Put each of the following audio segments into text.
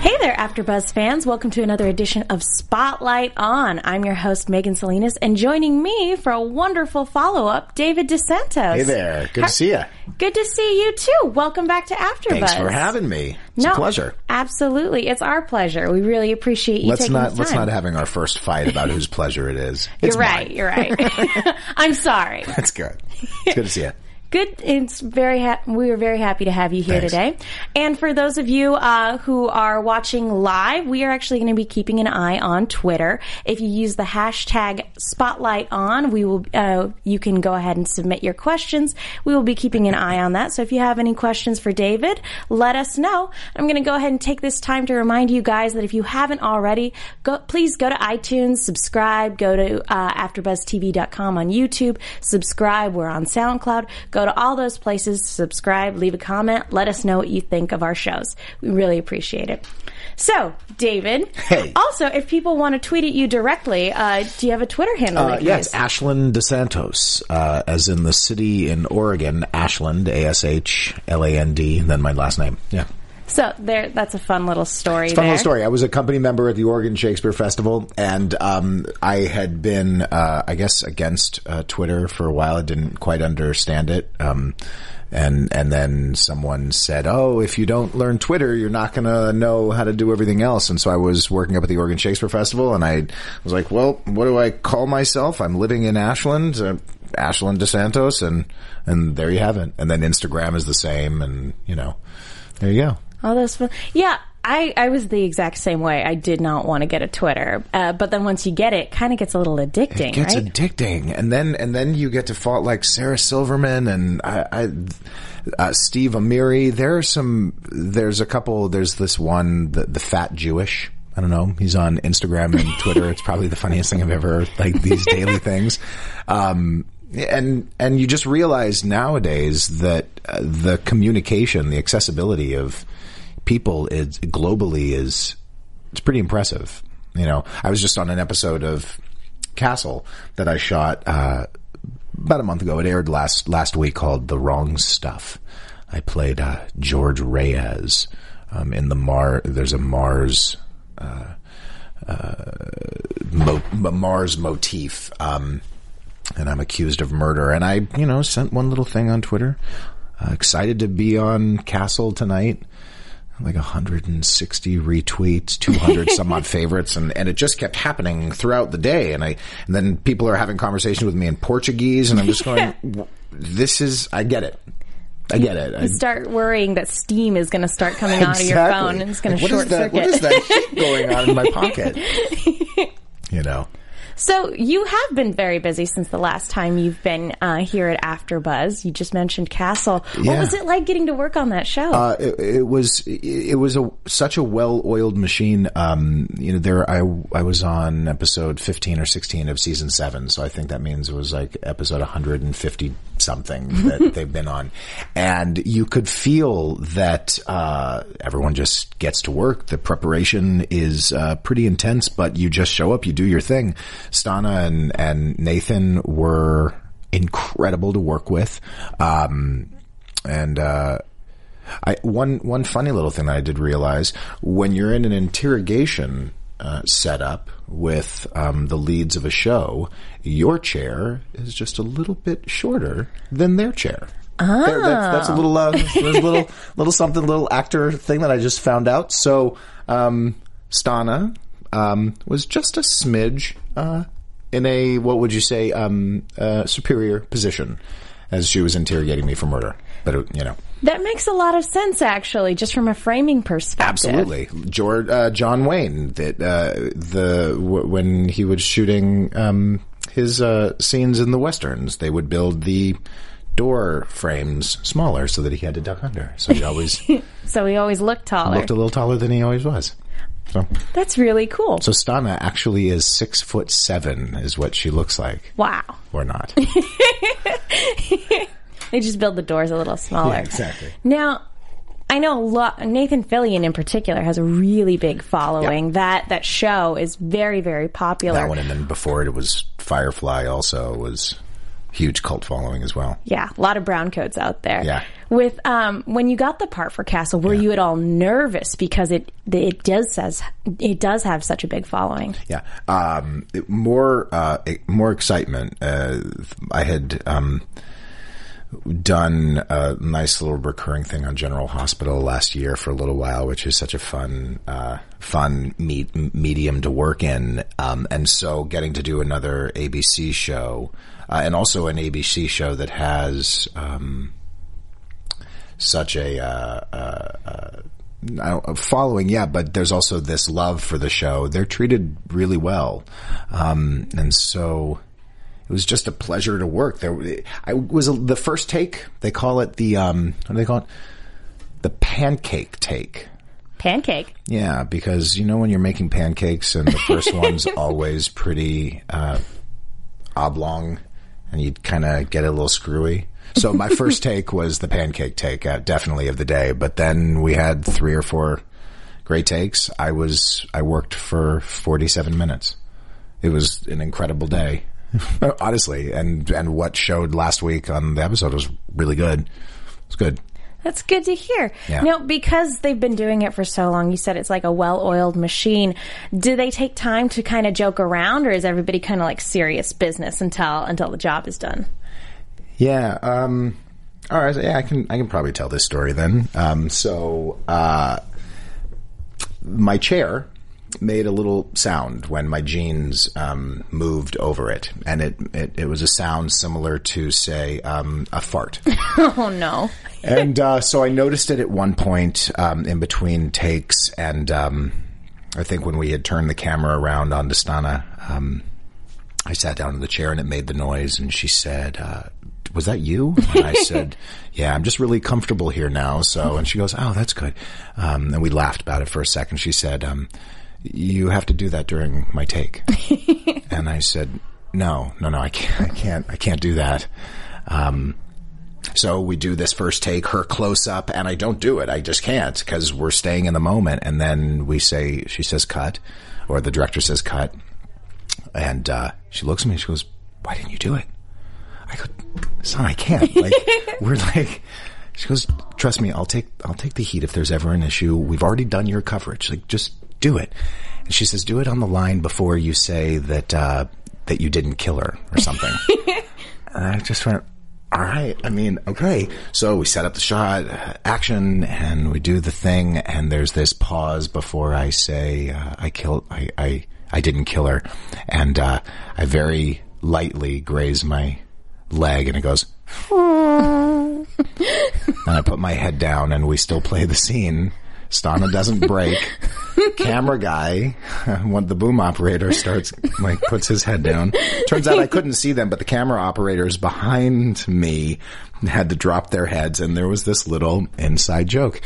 Hey there, AfterBuzz fans! Welcome to another edition of Spotlight On. I'm your host Megan Salinas, and joining me for a wonderful follow-up, David DeSantos. Hey there. Good to see you. Good to see you too. Welcome back to AfterBuzz. Thanks for having me. It's no, a pleasure. Absolutely, it's our pleasure. We really appreciate you Let's taking not let's not having our first fight about whose pleasure it is. It's You're right. mine. You're right. I'm sorry. That's good. It's good to see you. Good. It's very. Ha- we are very happy to have you here Thanks. today. And for those of you uh, who are watching live, we are actually going to be keeping an eye on Twitter. If you use the hashtag Spotlight On, we will. Uh, you can go ahead and submit your questions. We will be keeping an eye on that. So if you have any questions for David, let us know. I'm going to go ahead and take this time to remind you guys that if you haven't already, go please go to iTunes, subscribe, go to uh, AfterBuzzTV.com on YouTube, subscribe. We're on SoundCloud. Go to all those places, subscribe, leave a comment, let us know what you think of our shows. We really appreciate it. So, David. Hey. Also, if people want to tweet at you directly, uh, do you have a Twitter handle? Uh, can yeah, Ashland DeSantos, uh, as in the city in Oregon, Ashland, A S H L A N D, then my last name. Yeah. So there, that's a fun little story. Fun there. little story. I was a company member at the Oregon Shakespeare Festival, and um, I had been, uh, I guess, against uh, Twitter for a while. I didn't quite understand it. Um, and and then someone said, "Oh, if you don't learn Twitter, you're not going to know how to do everything else." And so I was working up at the Oregon Shakespeare Festival, and I was like, "Well, what do I call myself? I'm living in Ashland, uh, Ashland DeSantos, and and there you have it. And then Instagram is the same, and you know, there you go." All those fun. Yeah, I, I was the exact same way. I did not want to get a Twitter, uh, but then once you get it, it kind of gets a little addicting, It gets right? addicting, and then and then you get to follow like Sarah Silverman and I, I uh, Steve Amiri. There are some. There's a couple. There's this one, the, the fat Jewish. I don't know. He's on Instagram and Twitter. it's probably the funniest thing I've ever like these daily things. Um, and and you just realize nowadays that uh, the communication, the accessibility of people is globally is it's pretty impressive. You know, I was just on an episode of Castle that I shot uh, about a month ago. It aired last last week called The Wrong Stuff. I played uh, George Reyes um, in the Mar. There's a Mars mo- Mars motif, um, and I'm accused of murder. And I, you know, sent one little thing on Twitter. Uh, excited to be on Castle tonight. Like 160 retweets, 200 some odd favorites, and, and it just kept happening throughout the day. And I, and then people are having conversations with me in Portuguese, and I'm just going, "This is, I get it, I get it." I, start worrying that steam is going to start coming out of your phone and it's going to Like, what short is that- circuit. What is that going on in my pocket? You know. So you have been very busy since the last time you've been uh, here at AfterBuzz. You just mentioned Castle. What Yeah. was it like getting to work on that show? Uh, it, it was it was a such a well oiled machine. Um, you know, there I I was on episode fifteen or sixteen of season seven, so I think that means it was like episode one hundred and fifty something that they've been on, and you could feel that uh, everyone just gets to work. The preparation is uh, pretty intense, but you just show up, you do your thing. Stana and and Nathan were incredible to work with, um, and. Uh, I, one one funny little thing that I did realize when you're in an interrogation uh, setup with um, the leads of a show, your chair is just a little bit shorter than their chair. There- that's, that's a little, uh, there's a little, little something, little actor thing that I just found out. So, um, Stana um, was just a smidge uh, in a what would you say um, uh, superior position as she was interrogating me for murder. But it, you know, That makes a lot of sense, actually, just from a framing perspective. absolutely, George uh, John Wayne that uh, the w- when he was shooting um, his uh, scenes in the westerns, they would build the door frames smaller so that he had to duck under. So he always So he always looked taller. looked a little taller than he always was. So, That's really cool. so Stana actually is six foot seven, is what she looks like, wow. or not. They just build the doors a little smaller. exactly. Now, I know a lot, Nathan Fillion in particular has a really big following. Yeah. That that show is very very popular. That one, and then before it, it was Firefly. Also, was huge cult following as well. Yeah, a lot of brown coats out there. Yeah. With um, when you got the part for Castle, were you at all nervous because it it does says it does have such a big following? Yeah, um, more uh, more excitement. Uh, I had um, done a nice little recurring thing on General Hospital last year for a little while, which is such a fun uh, fun me- medium to work in, um, and so getting to do another ABC show, uh, and also an ABC show that has. Um, such a uh, uh, uh, following, yeah, but there's also this love for the show. They're treated really well, um, and so it was just a pleasure to work there. I was the first take. They call it the um, what do they call it? The pancake take. Pancake. Yeah, because you know when you're making pancakes and the first one's always pretty uh, oblong, and you kind of get a little screwy. So my first take was the pancake take, uh, definitely of the day. But then we had three or four great takes. I was I worked for 47 minutes. It was an incredible day, honestly. And and what showed last week on the episode was really good. It's good. That's good to hear. Yeah. Now, because they've been doing it for so long, you said it's like a well-oiled machine. Do they take time to kind of joke around, or is everybody kind of like serious business until until the job is done? Yeah. Um, all right. Yeah, I can. I can probably tell this story then. Um, so, uh, my chair made a little sound when my jeans um, moved over it, and it, it it was a sound similar to say um, a fart. Oh no! and uh, so I noticed it at one point um, in between takes, and um, I think when we had turned the camera around on Dastana, um, I sat down in the chair and it made the noise, and she said, uh, "Was that you?" And I said, "Yeah, I'm just really comfortable here now." So, and she goes, "Oh, that's good." Um, and we laughed about it for a second. She said, um, "You have to do that during my take," and I said, "No, no, no, I can't, I can't, I can't do that." Um, so we do this first take, her close up, and I don't do it. I just can't because we're staying in the moment. And then we say, she says cut, or the director says cut. And uh, she looks at me and she goes, Why didn't you do it? I go, Son, I can't. Like, we're like, she goes, Trust me, I'll take, I'll take the heat if there's ever an issue. We've already done your coverage. Like, just do it. And she says, Do it on the line before you say that, uh, that you didn't kill her or something. And I just went, all right. I mean, okay. So we set up the shot, uh, action, and we do the thing. And there's this pause before I say, uh, I killed, I, I, I didn't kill her. And, uh, I very lightly graze my leg and it goes, and I put my head down and we still play the scene. Stana doesn't break. Camera guy, when the boom operator starts, like, puts his head down. Turns out I couldn't see them, but the camera operators behind me had to drop their heads, and there was this little inside joke.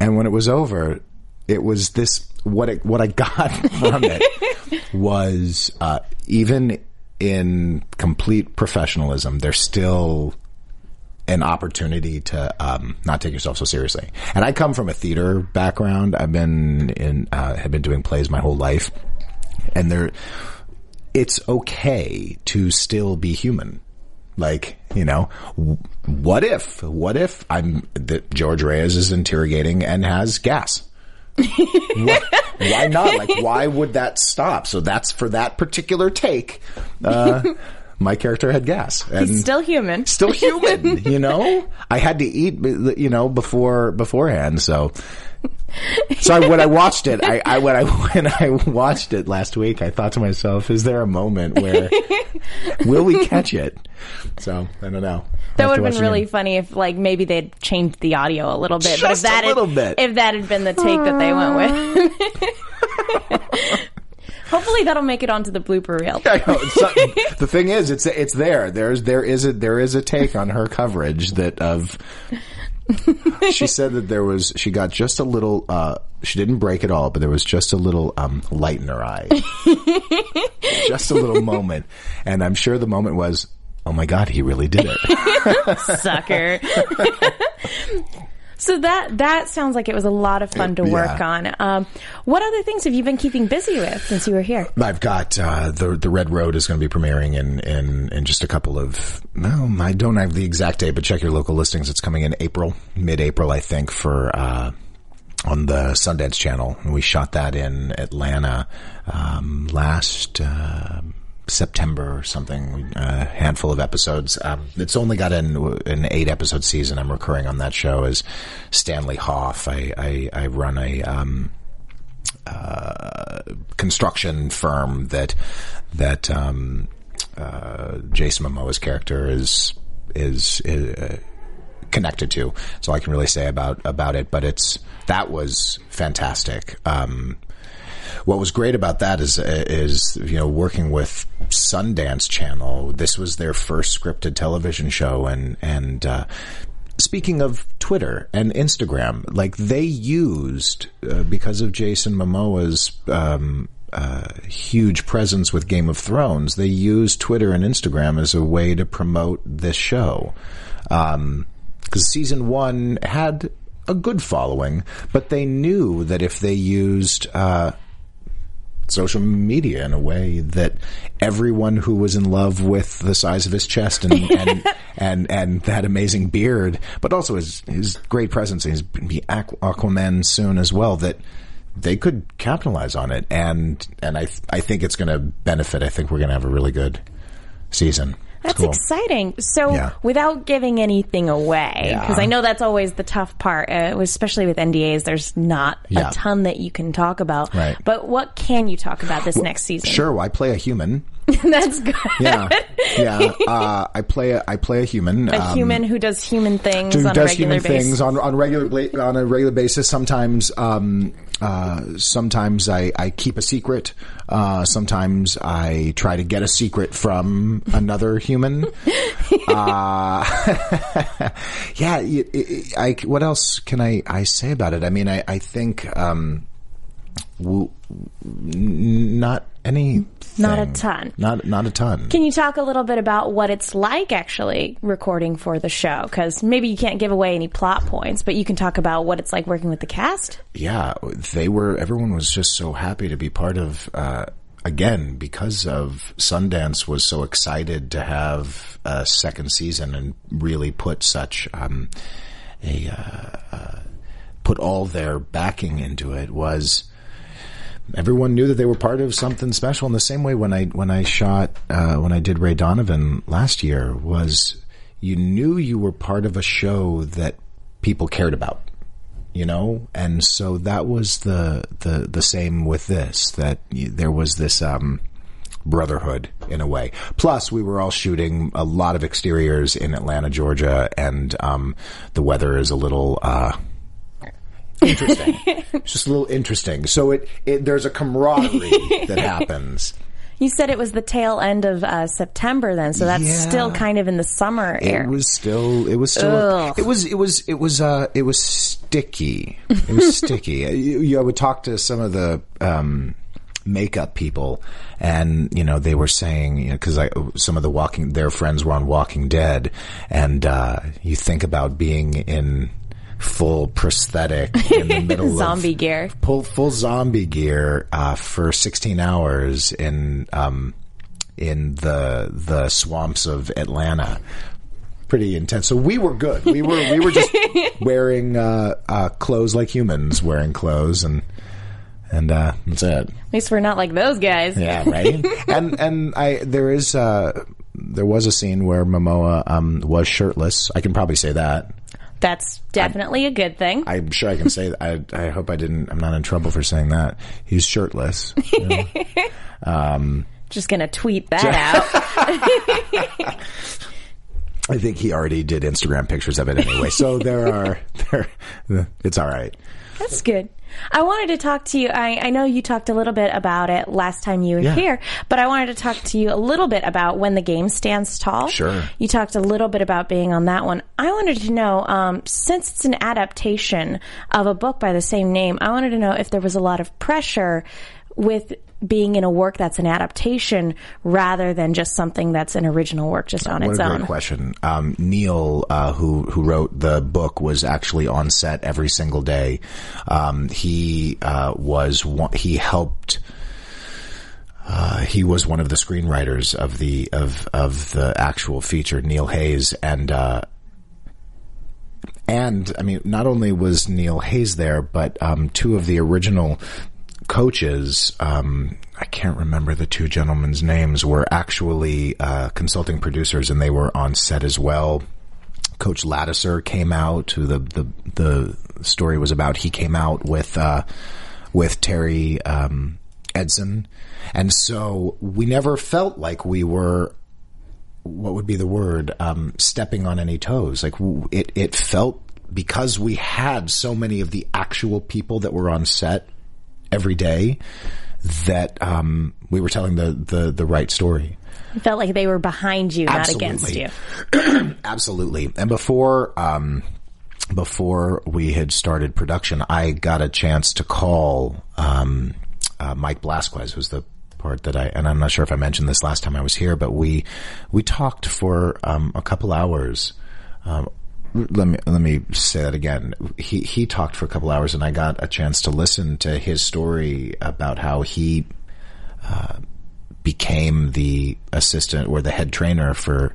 And when it was over, it was this what it, what I got from it was uh, even in complete professionalism, there's still an opportunity to um, not take yourself so seriously. And I come from a theater background. I've been in uh, have been doing plays my whole life, and there, it's okay to still be human. Like, you know, what if, what if I'm, that George Reyes is interrogating and has gas? why, why not? Like, why would that stop? So that's for that particular take. Uh, my character had gas. And He's still human. still human, you know? I had to eat, you know, before, beforehand. So, so I, when I watched it, I, I, when I, when I watched it last week, I thought to myself, is there a moment where will we catch it? So I don't know. That would have been really funny if, like, maybe they'd changed the audio a little bit. but if Just a that little had, bit. if that had been the take that they went with, hopefully that'll make it onto the blooper reel. It's not- the thing is, it's it's there. There's there is a there is a take on her coverage that of. she said that there was she got just a little. uh She didn't break it all, but there was just a little um light in her eye, just a little moment, and I'm sure the moment was, "Oh my god, he really did it." sucker. So that that sounds like it was a lot of fun to work Yeah. on. Um, what other things have you been keeping busy with since you were here? I've got uh, the the Red Road is going to be premiering in, in in just a couple of. No, I don't have the exact date, but check your local listings. It's coming in April, mid April, I think, for uh, on the Sundance Channel. And we shot that in Atlanta um, last. Uh, September or something, a handful of episodes. Um, it's only got an, an eight episode season. I'm recurring on that show as Stanley Hoff. I, I, I run a, um, uh, construction firm that that um, uh, Jason Momoa's character is is, uh, connected to. So I can really say about about it. But it's that was fantastic. Um, what was great about that is is you know working with Sundance Channel. This was their first scripted television show, and and uh, speaking of Twitter and Instagram, like they used uh, because of Jason Momoa's. Um, uh, huge presence with Game of Thrones. They used Twitter and Instagram as a way to promote this show. Um, because season one had a good following, but they knew that if they used, uh, social media in a way that everyone who was in love with the size of his chest and and and, and that amazing beard, but also his his great presence, he's be Aquaman soon as well. That they could capitalize on it, and and I I think it's going to benefit. I think we're going to have a really good season. That's cool. exciting. So, Yeah. without giving anything away, Yeah. because I know that's always the tough part, uh, especially with NDAs, there's not Yeah. a ton that you can talk about. Right. But what can you talk about this next season? Sure, well, I play a human. that's good. Yeah, yeah. Uh, I play a, I play a human. A um, human who does human things who on a does regular human basis. things on on regular on a regular basis. Sometimes, um, uh, sometimes I, I keep a secret. Uh, sometimes I try to get a secret from another human. uh, yeah. It, it, I, what else can I, I say about it? I mean, I, I think um, w- not any. Not a ton. Not not a ton. Can you talk a little bit about what it's like actually recording for the show? Because maybe you can't give away any plot points, but you can talk about what it's like working with the cast. yeah, they were. Everyone was just so happy to be part of. Uh, again, because of Sundance was so excited to have a second season and really put such um, a uh, uh, put all their backing into it was. Everyone knew that they were part of something special. In the same way, when I when I shot uh, when I did Ray Donovan last year, was you knew you were part of a show that people cared about you know and so that was the the the same with this that there was this um brotherhood in a way plus we were all shooting a lot of exteriors in Atlanta Georgia and um the weather is a little uh interesting It's just a little interesting so it, it there's a camaraderie that happens You said it was the tail end of uh, September then, so that's Yeah. still kind of in the summer It was still. It was still. It was. It was. It was. Uh. It was sticky. It was sticky. You, you, I would talk to some of the um, makeup people, and you know they were saying because I some of the Walking their friends were on Walking Dead, and uh, you think about being in full prosthetic in the middle of Zombie of gear. full full zombie gear uh, for 16 hours in um, in the the swamps of Atlanta. Pretty intense. So we were good. We were we were just wearing uh, uh, clothes like humans, wearing clothes, and and uh, that's it. At least we're not like those guys. Yeah, right. and and I there is uh, there was a scene where Momoa um, was shirtless. I can probably say that. That's definitely a good thing. I'm sure I can say that. I, I hope I didn't. I'm not in trouble for saying that. He's shirtless. you know. Um, Just gonna tweet that out. I think he already did Instagram pictures of it anyway. So there are there. It's all right. That's good. I wanted to talk to you. I, I know you talked a little bit about it last time you were Yeah. here, but I wanted to talk to you a little bit about when the game stands tall. Sure. You talked a little bit about being on that one. I wanted to know, um, since it's an adaptation of a book by the same name, I wanted to know if there was a lot of pressure with being in a work that's an adaptation rather than just something that's an original work just on What its a own. great question. Um, Neil, uh, who who wrote the book, was actually on set every single day. Um, he uh, was one, he helped. Uh, he was one of the screenwriters of the of of the actual feature, Neil Hayes, and uh, and I mean, not only was Neil Hayes there, but um, two of the original coaches, um, I can't remember the two gentlemen's names, were actually uh, consulting producers, and they were on set as well. Coach Ladouceur came out, who the the the story was about. He came out with uh, with Terry um, Eidson, and so we never felt like we were what would be the word um, stepping on any toes like it it felt because we had so many of the actual people that were on set every day that um, we were telling the, the the right story It felt like they were behind you, not against you. Absolutely. And before um, before we had started production, I got a chance to call um, uh, Mike Blasquez, who's the part that I and I'm not sure if I mentioned this last time I was here, but we we talked for um, a couple hours. Um, let me let me say that again. He he talked for a couple hours, and I got a chance to listen to his story about how he became the assistant or the head trainer for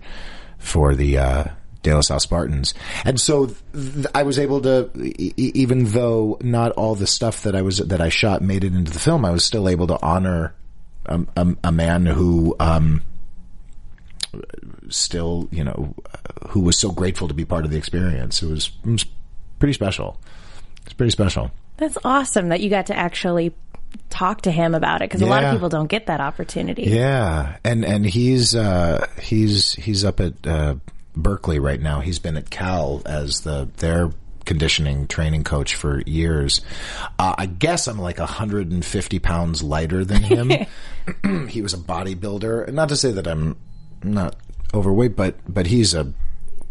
for the uh, De La Salle Spartans, and so th- I was able to, e- even though not all the stuff that I was that I shot made it into the film, I was still able to honor a, a, a man who. Um, still, you know, who was so grateful to be part of the experience. It was, it was pretty special. It's pretty special. That's awesome that you got to actually talk to him about it because a lot of people don't get that opportunity. Yeah, and and he's uh, he's he's up at uh, Berkeley right now. He's been at Cal as the their conditioning training coach for years. Uh, I guess I'm like 150 pounds lighter than him. he was a bodybuilder. Not to say that I'm not overweight, but but he's a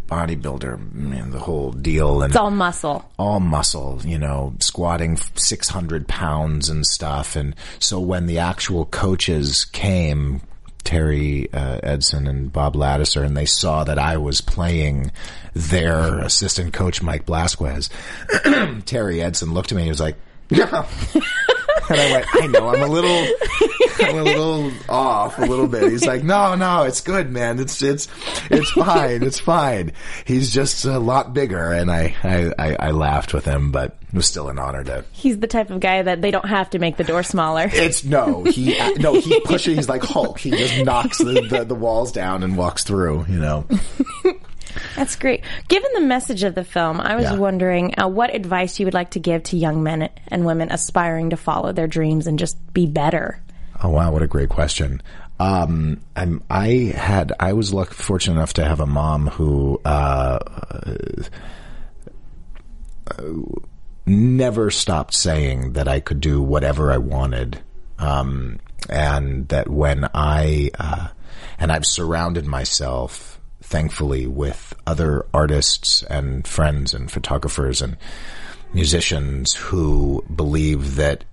bodybuilder. Man, the whole deal and It's all muscle. all muscle, you know, squatting 600 pounds and stuff. And so when the actual coaches came, Terry uh, Eidson and Bob Ladouceur, and they saw that I was playing their assistant coach, Mike Blasquez, Terry Eidson looked at me and he was like, yeah. And I went, I know, I'm a little, A little off a little bit. He's like, no, no, it's good, man. It's, it's, it's fine. It's fine. He's just a lot bigger. And I, I, I, I laughed with him, but it was still an honor to, He's the type of guy that they don't have to make the door smaller. it's no, he, no, he pushes, he's like Hulk. He just knocks the, the, the walls down and walks through, you know. That's great. Given the message of the film, I was Yeah. wondering uh, what advice you would like to give to young men and women aspiring to follow their dreams and just be better. Oh wow, what a great question. Um, I had, I was luck, fortunate enough to have a mom who, uh, never stopped saying that I could do whatever I wanted. Um, and that when I, uh, and I've surrounded myself, thankfully, with other artists and friends and photographers and musicians who believe that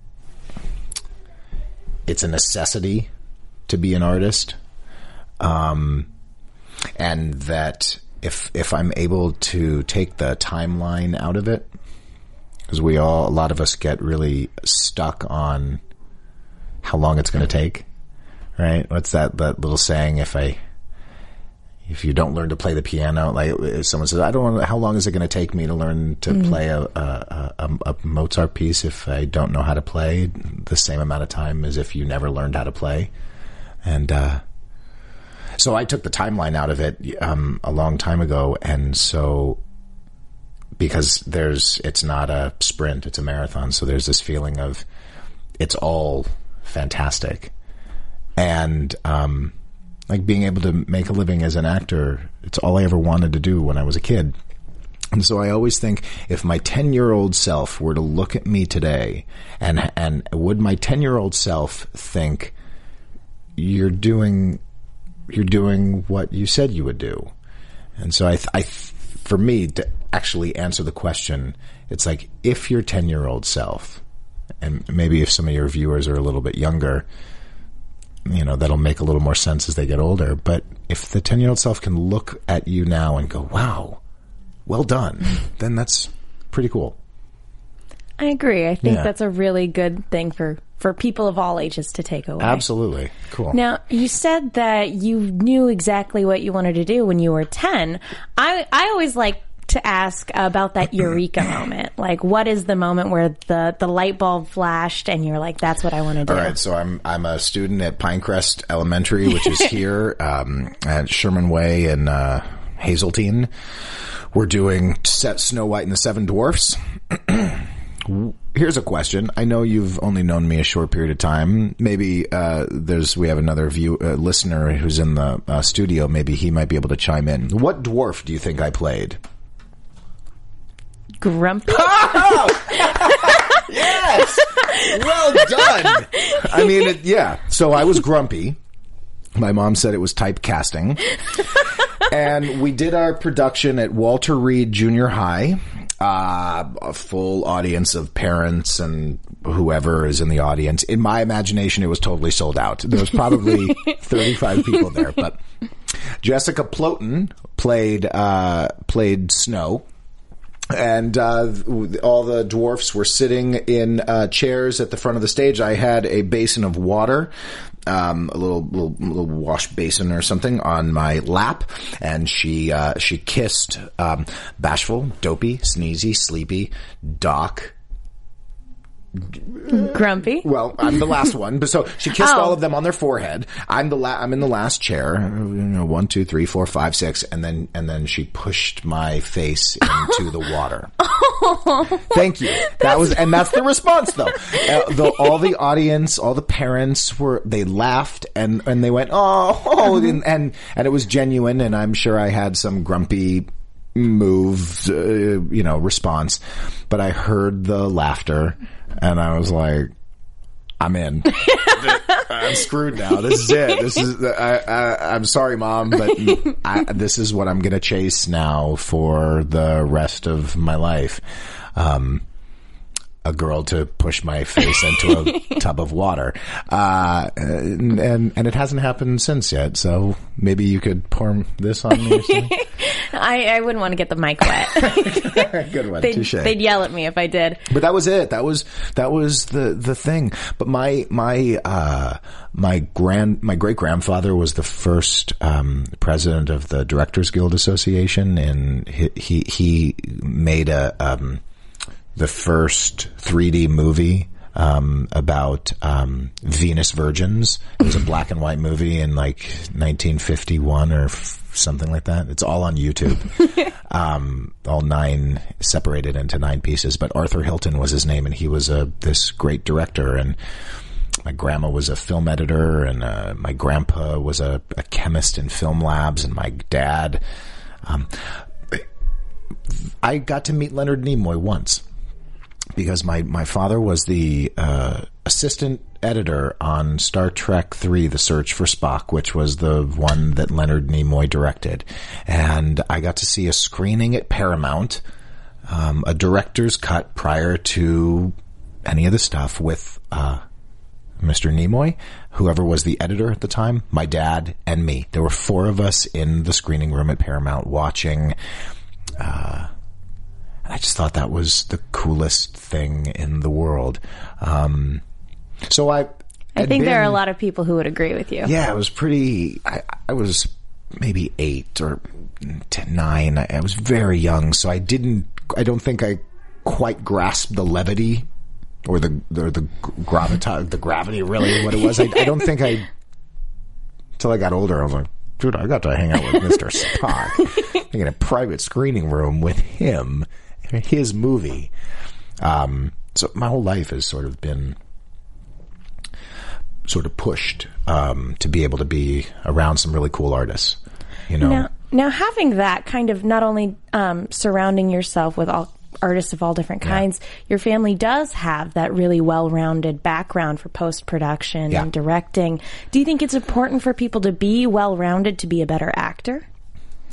it's a necessity to be an artist. Um, and that if, if I'm able to take the timeline out of it, because we all, a lot of us get really stuck on how long it's going to take, right? What's that that little saying? If I if you don't learn to play the piano, like if someone says, "I don't know how long is it going to take me to learn to play a, a, a, a Mozart piece if I don't know how to play the same amount of time as if you never learned how to play," and uh, so I took the timeline out of it um, a long time ago, and so because there's it's not a sprint, it's a marathon, so there's this feeling of it's all fantastic, and um, like being able to make a living as an actor, it's all I ever wanted to do when I was a kid. And so I always think if my 10 year old self were to look at me today and, and would my 10 year old self think you're doing, you're doing what you said you would do. And so I, th- I, th- for me to actually answer the question, it's like if your 10 year old self, and maybe if some of your viewers are a little bit younger, you know, that'll make a little more sense as they get older. But if the 10 year old self can look at you now and go, wow, well done, then that's pretty cool. I agree. I think Yeah. that's a really good thing for for people of all ages to take away. Absolutely. Cool. Now, you said that you knew exactly what you wanted to do when you were 10. I I always like to ask about that eureka moment. Like what is the moment where the the light bulb flashed and you're like that's what I want to do. All right, so I'm I'm a student at Pinecrest Elementary, which is here um, at Sherman Way in uh, Hazeltine. We're doing set Snow White and the Seven Dwarfs. Here's a question. I know you've only known me a short period of time. Maybe uh, there's we have another view uh, listener who's in the uh, studio. Maybe he might be able to chime in. What dwarf do you think I played? Grumpy. Yes. well done. I mean, it, yeah. So I was grumpy. My mom said it was typecasting. and we did our production at Walter Reed Junior High. Uh, a full audience of parents and whoever is in the audience. In my imagination, it was totally sold out. There was probably 35 people there, but Jessica Plotin played, uh, played Snow and uh, all the dwarfs were sitting in uh, chairs at the front of the stage. I had a basin of water, um, a little, little little wash basin or something on my lap, and she uh, she kissed um, bashful, dopey, sneezy, sleepy, Doc. Grumpy. Well, I'm the last one, but so she kissed Oh. all of them on their forehead. I'm the la- I'm in the last chair. You know, one, two, three, four, five, six, and then and then she pushed my face into the water. Thank you. That was and that's the response though. Uh, the, all the audience, all the parents were they laughed and and they went oh, oh and, and and it was genuine. And I'm sure I had some grumpy move, uh, you know, response, but I heard the laughter and I was like. I'm in. I'm screwed now. This is it. This is. I, I, I'm sorry, mom, but I, this is what I'm going to chase now for the rest of my life. Um, a girl to push my face into a tub of water, uh, and, and and it hasn't happened since yet. So maybe you could pour this on me. Or something. I, I wouldn't want to get the mic wet. Good one. they'd, Touche. they'd yell at me if I did. But that was it. That was that was the the thing. But my my uh my grand my great grandfather was the first um president of the Directors Guild Association, and he he, he made a um the first 3D movie. Um, about um, Venus Virgins. It was a black and white movie in like 1951 or f- something like that. It's all on YouTube um, all nine separated into nine pieces. But Arthur Hilton was his name, and he was a this great director. And my grandma was a film editor, and uh, my grandpa was a, a chemist in film labs, and my dad. Um, I got to meet Leonard Nimoy once because my, my father was the uh, assistant editor on Star Trek Three: The Search for Spock, which was the one that Leonard Nimoy directed, and I got to see a screening at Paramount, um, a director's cut prior to any of the stuff with uh, Mr. Nimoy, whoever was the editor at the time, my dad and me. There were four of us in the screening room at Paramount watching. Uh, I just thought that was the coolest thing in the world. Um, so I, I think there are a lot of people who would agree with you. Yeah, it was pretty. I, I was maybe eight or nine. I, I was very young, so I didn't. I don't think I quite grasped the levity or the or the gravitas, the gravity. Really, what it was. I, I don't think I. Until I got older, I was like, dude, I got to hang out with Mister Spock in a private screening room with him, his movie. Um, so my whole life has sort of been sort of pushed um, to be able to be around some really cool artists. You know, Now, now having that kind of not only um, surrounding yourself with all artists of all different kinds, your family does have that really well-rounded background for post-production Yeah. and directing. Do you think it's important for people to be well-rounded to be a better actor?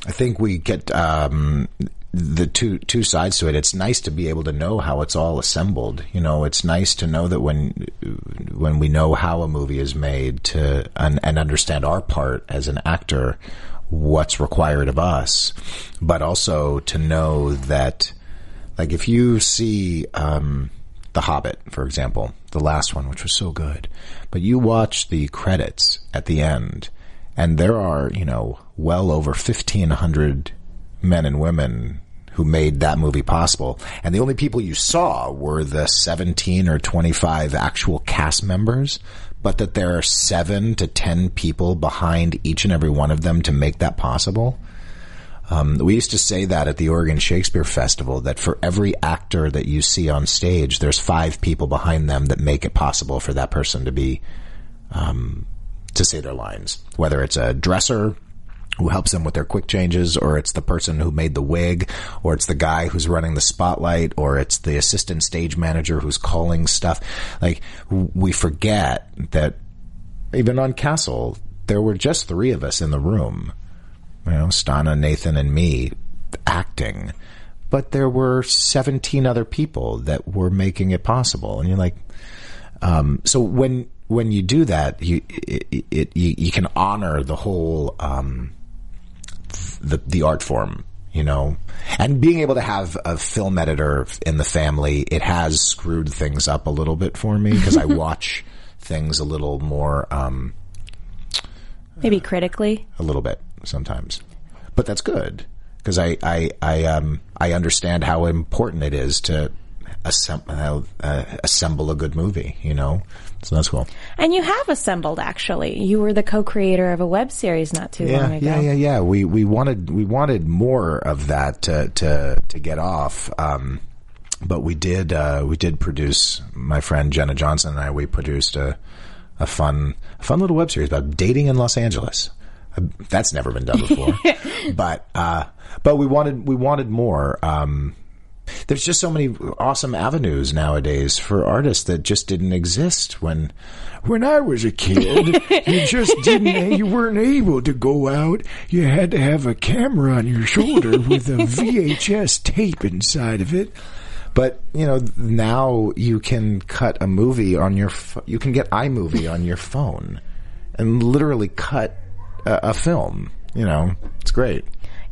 I think we get um, the two two sides to it. It's nice to be able to know how it's all assembled. You know, it's nice to know that when when we know how a movie is made to and, and understand our part as an actor, what's required of us, but also to know that, like, if you see. Um, the Hobbit, for example, the last one, which was so good. But you watch the credits at the end, and there are, you know, well over 1,500 men and women who made that movie possible. And the only people you saw were the 17 or 25 actual cast members, but that there are seven to 10 people behind each and every one of them to make that possible. Um, we used to say that at the Oregon Shakespeare Festival that for every actor that you see on stage, there's five people behind them that make it possible for that person to be um, to say their lines. Whether it's a dresser who helps them with their quick changes, or it's the person who made the wig, or it's the guy who's running the spotlight, or it's the assistant stage manager who's calling stuff. Like we forget that even on Castle, there were just three of us in the room you know, Stana, Nathan, and me acting. But there were 17 other people that were making it possible. And you're like, um, so when, when you do that, you, it, it, you, you can honor the whole, um, the, the art form, you know, and being able to have a film editor in the family, it has screwed things up a little bit for me because I watch things a little more, um, Maybe critically? a little bit sometimes, but that's good because I I I um I understand how important it is to assemble uh, assemble a good movie. You know, so that's cool. And you have assembled, actually. You were the co-creator of a web series not too long Yeah, ago. yeah, yeah, yeah. We we wanted we wanted more of that to to to get off. Um, but we did uh, we did produce my friend Jenna Johnson and I. We produced a a fun a fun little web series about dating in Los Angeles. Uh, That's never been done before. but uh, but we wanted we wanted more. Um, there's just so many awesome avenues nowadays for artists that just didn't exist when when I was a kid. you just didn't you weren't able to go out. You had to have a camera on your shoulder with a VHS tape inside of it. But you know now you can cut a movie on your ph- you can get iMovie on your phone and literally cut a, a film. You know it's great.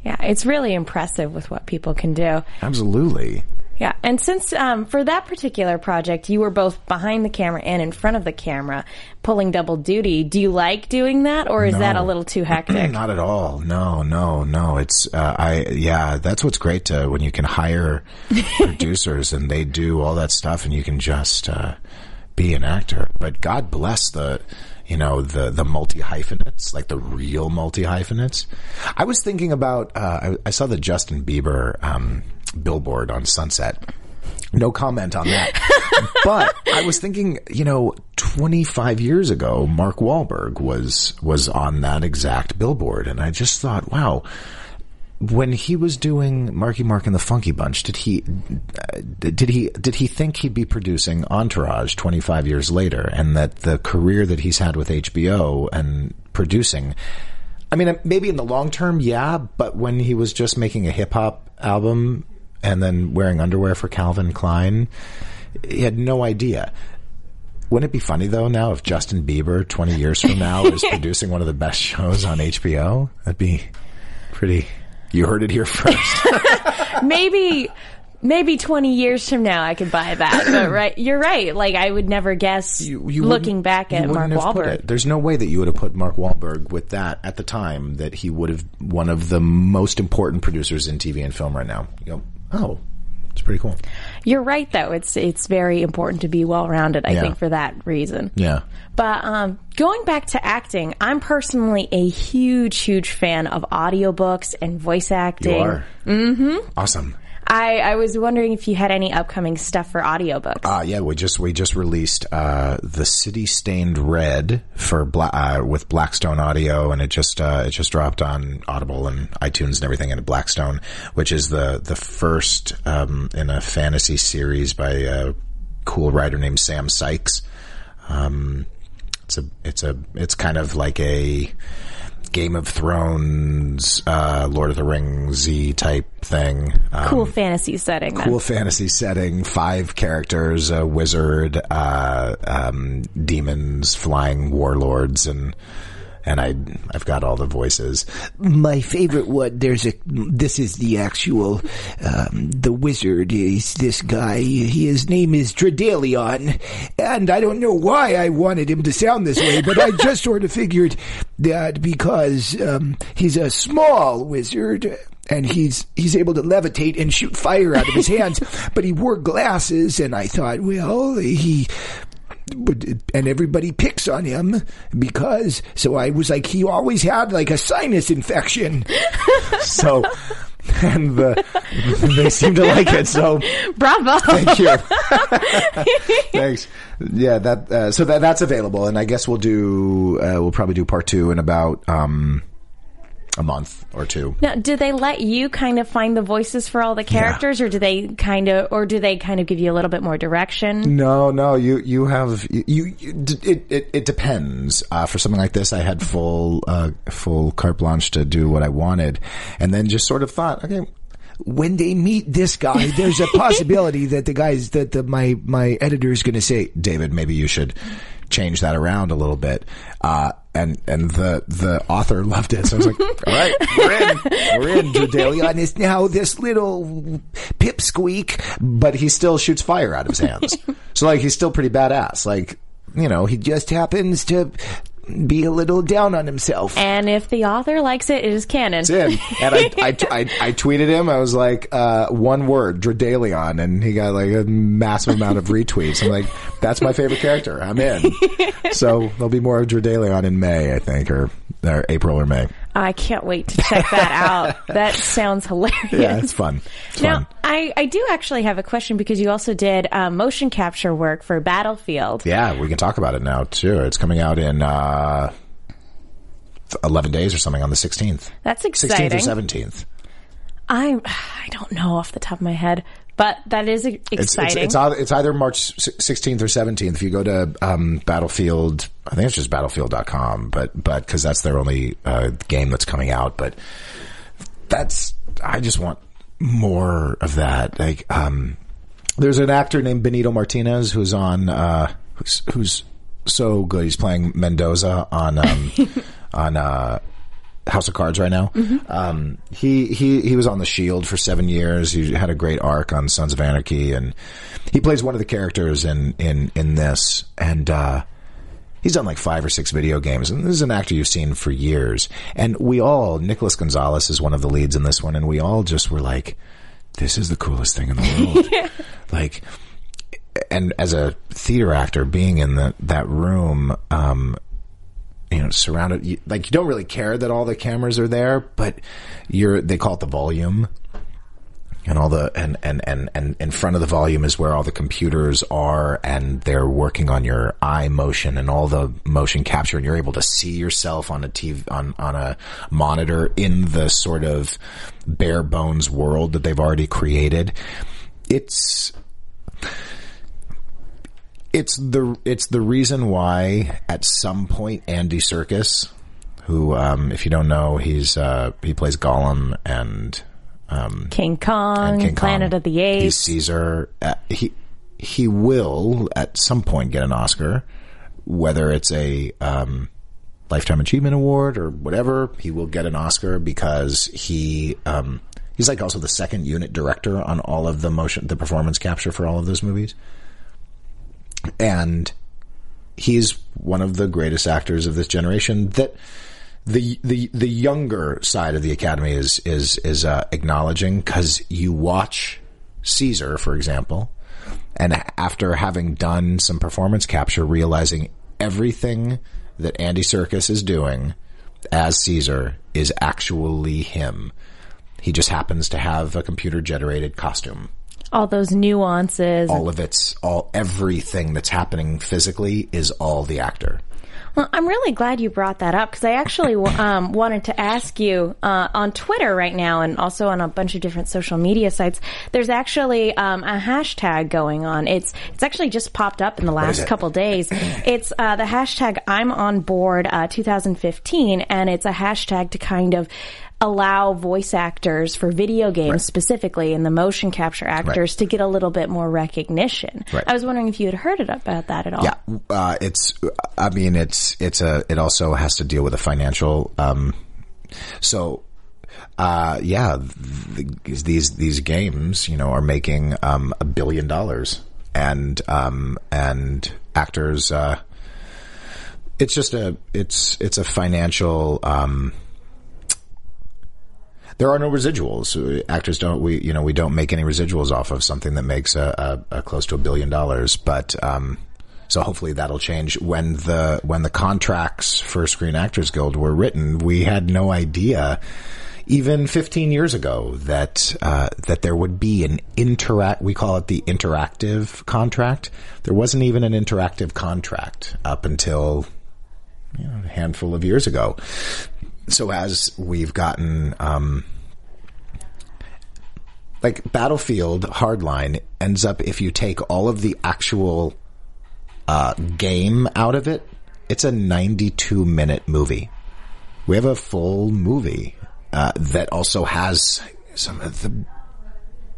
Yeah, it's really impressive with what people can do. Absolutely. Yeah, and since um, for that particular project, you were both behind the camera and in front of the camera, pulling double duty. Do you like doing that, or is that a little too hectic? Not at all. No, no, no. It's uh, I yeah. That's what's great to when you can hire producers and they do all that stuff and you can just uh, be an actor. But God bless the you know the the multi hyphenates, like the real multi hyphenates. I was thinking about. Uh, I, I saw the Justin Bieber um, billboard on Sunset. No comment on that. but I was thinking, you know, 25 years ago, Mark Wahlberg was was on that exact billboard, and I just thought, wow. When he was doing Marky Mark and the Funky Bunch, did he uh, did he did he think he'd be producing Entourage 25 years later, and that the career that he's had with HBO and producing I mean, maybe in the long term, yeah, but when he was just making a hip hop album and then wearing underwear for Calvin Klein, he had no idea. Wouldn't it be funny though now if Justin Bieber 20 years from now is producing one of the best shows on HBO? That'd be pretty. You heard it here first. maybe maybe 20 years from now I could buy that. But right, you're right. Like I would never guess looking wouldn't- back at Mark wouldn't have put Wahlberg. There's no way that you would have put Mark Wahlberg with that at the time that he would have one of the most important producers in TV and film right now. You go, oh, it's pretty cool. You're right though. It's it's very important to be well-rounded I Yeah. think for that reason. Yeah. But um, going back to acting, I'm personally a huge, huge fan of audiobooks and voice acting. You are. Mm-hmm. Awesome. I, I was wondering if you had any upcoming stuff for audiobooks. Uh, yeah, we just we just released uh, the City Stained Red for Bla- uh, with Blackstone Audio, and it just uh, it just dropped on Audible and iTunes and everything in Blackstone, which is the the first um, in a fantasy series by a cool writer named Sam Sykes. Um, it's a it's a it's kind of like a Game of Thrones, uh, Lord of the Rings Z type thing. Um, cool fantasy setting. then. cool fantasy setting, five characters, a wizard, uh, um, demons, flying warlords, and and I I've got all the voices. my favorite one there's a this is the actual um, the wizard is this guy his name is Dreadaeleon and I don't know why I wanted him to sound this way but I just sort of figured that because um, he's a small wizard and he's he's able to levitate and shoot fire out of his hands but he wore glasses and I thought well he and everybody picks on him because so I was like he always had like a sinus infection. So. And the, they seem to like it, so Bravo! thank you. Thanks. Yeah, that uh, so that that's available, and I guess we'll do uh, we'll probably do part two in about um, a month or two. Now, do they let you kind of find the voices for all the characters, or do they kind of, or do they kind of give you a little bit more direction? No, no, you you have you, you it it, it depends. Uh, for something like this, I had full uh, full carte blanche to do what I wanted, and then just sort of thought, okay, When they meet this guy, there's a possibility that the guys that the, my my editor is going to say, David, maybe you should change that around a little bit. Uh, and and the the author loved it, so I was like, all right, we're in, we're in. Dreadaeleon is now this little pipsqueak. But he still shoots fire out of his hands, so like he's still pretty badass. Like you know, he Just happens to be a little down on himself. And if the author likes it, it is canon. It's in. And I, I, I, I tweeted him. I was like, uh, one word, Dreadaeleon. And he got like a massive amount of retweets. I'm like, that's my favorite character. I'm in. So there'll be more of Dreadaeleon in May, I think, or, or April or May. I can't wait to check that out. That sounds hilarious. Yeah, it's fun. It's Now, fun. I, I do actually have a question because you also did uh, motion capture work for Battlefield. Yeah, we can talk about it now too. It's coming out in, uh, 11 days or something on the 16th. That's exciting. 16th or 17th. I I don't know off the top of my head, but that is It's, it's, exciting. it's, either, it's either March 16th or 17th. If you go to um, Battlefield, I think it's just battlefield.com, but but because that's their only uh, game that's coming out. But that's I just want more of that. Like, um, there's an actor named Benito Martinez who's on uh, who's, who's so good. He's playing Mendoza on um, on. Uh, House of Cards right now. Um, he he he was on the Shield for seven years. He had a great arc on Sons of Anarchy, and he plays one of the characters in in in this. And uh, he's done like five or six video games. And this is an actor you've seen for years. And we all Nicholas Gonzalez is one of the leads in this one, and we all just were like, "This is the coolest thing in the world." Like, and as a theater actor, being in the, that room, um, you know, surrounded, you, like you don't really care that all the cameras are there, but you're, they call it the volume. And all the, and, and, and, and in front of the volume is where all the computers are and they're working on your eye motion and all the motion capture and you're able to see yourself on a TV, on, on a monitor in the sort of bare bones world that they've already created. It's, it's the it's the reason why at some point Andy Serkis, who um, if you don't know, he's uh, he plays Gollum and um, King Kong, and King Planet Kong. of the He's Apes. Caesar. Uh, he he will at some point get an Oscar, whether it's a um, lifetime achievement award or whatever. He will get an Oscar because he um, He's like also the second unit director on all of the motion, the performance capture for all of those movies. And he's one of the greatest actors of this generation that the the the younger side of the academy is is is uh, acknowledging because you watch Caesar, for example, and after having done some performance capture, realizing everything that Andy Serkis is doing as Caesar is actually him. He just happens to have a computer generated costume. All those nuances. All of it's all everything that's happening physically is all the actor. Well, I'm really glad you brought that up because I actually um, wanted to ask you uh, on Twitter right now and also on a bunch of different social media sites. There's actually um, a hashtag going on. It's it's actually just popped up in the last couple days. It's uh, the hashtag I'm on board uh, 2015, and it's a hashtag to kind of allow voice actors for video games Right. specifically and the motion capture actors Right. to get a little bit more recognition. Right. I was wondering if you had heard about that at all. Yeah, uh, it's. I mean, it's it's a. It also has to deal with a financial. Um, so, uh, yeah, th- these these games, you know, are making um, a billion dollars, and um, and actors. Uh, it's just a. It's it's a financial. Um, there are no residuals. Actors don't. We you know we don't make any residuals off of something that makes a, a, a close to a billion dollars. But um, so hopefully that'll change. When the when the contracts for Screen Actors Guild were written, we had no idea. Even 15 years ago, that uh, that there would be an interact. We call it the interactive contract. There wasn't even an interactive contract up until you know, a handful of years ago. So as we've gotten, um, like Battlefield Hardline ends up if you take all of the actual uh, game out of it, it's a 92 minute movie. We have a full movie uh, that also has some of the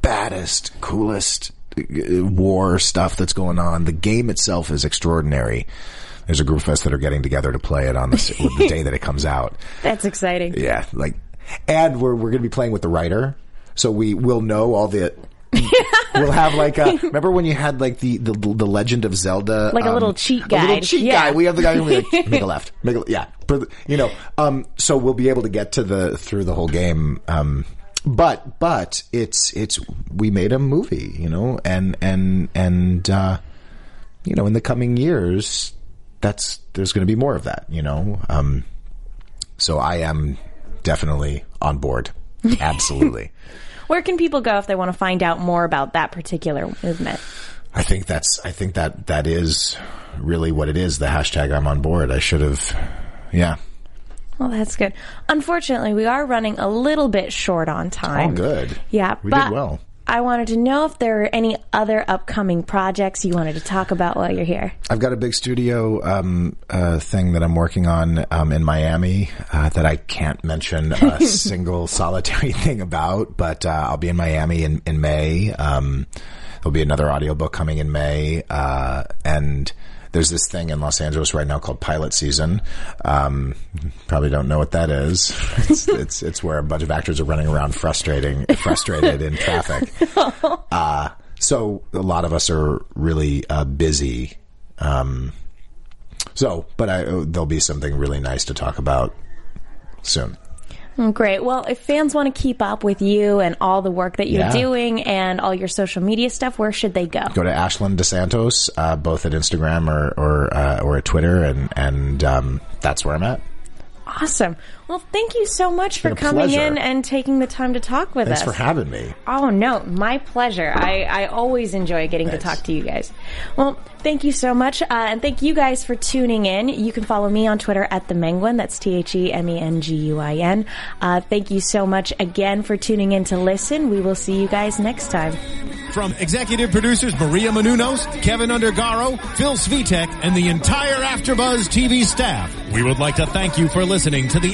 baddest, coolest uh, war stuff that's going on. The game itself is extraordinary. There's a group of us that are getting together to play it on the, the day that it comes out. That's exciting. Yeah, like, and we're we're going to be playing with the writer, so we will know all the. we'll have like a. Remember when you had like the the, the Legend of Zelda, Like a little cheat A little cheat Yeah. guide. We have the guy who like make a left, make a yeah, you know. Um, so we'll be able to get to the through the whole game. Um, but but it's it's we made a movie, you know, and and and uh, you know in the coming years, that's there's going to be more of that, you know. Um, so I am definitely on board. Absolutely. Where can people go if they want to find out more about that particular movement? I think that's I think that that is really what it is. The hashtag I'm on board. I should have yeah. Well, that's good. Unfortunately, we are running a little bit short on time. All good. Yeah, We but did well. I wanted to know if there are any other upcoming projects you wanted to talk about while you're here. I've got a big studio um, uh, thing that I'm working on um, in Miami uh, that I can't mention a single solitary thing about, but uh, I'll be in Miami in, in May. Um, there'll be another audiobook coming in May, uh, and there's this thing in Los Angeles right now called Pilot Season. Um, probably don't know what that is. It's, it's it's where a bunch of actors are running around frustrating frustrated in traffic. Uh, so a lot of us are really uh, busy. Um, so, but I, there'll be something really nice to talk about soon. Mm, Great. Well, if fans want to keep up with you and all the work that you're Yeah. doing and all your social media stuff, where should they go? Go to Ashland DeSantos, uh, both at Instagram or or uh, or at Twitter, and and um, that's where I'm at. Awesome. Well, thank you so much for coming pleasure. in and taking the time to talk with Thanks us. Thanks for having me. Oh no, my pleasure. I, I always enjoy getting to talk to you guys. Well, thank you so much, uh, and thank you guys for tuning in. You can follow me on Twitter at the Menguin. That's T H E M E N G U I N. Uh, thank you so much again for tuning in to listen. We will see you guys next time. From executive producers Maria Menounos, Keven Undergaro, Phil Svitek, and the entire AfterBuzz TV staff, we would like to thank you for listening to the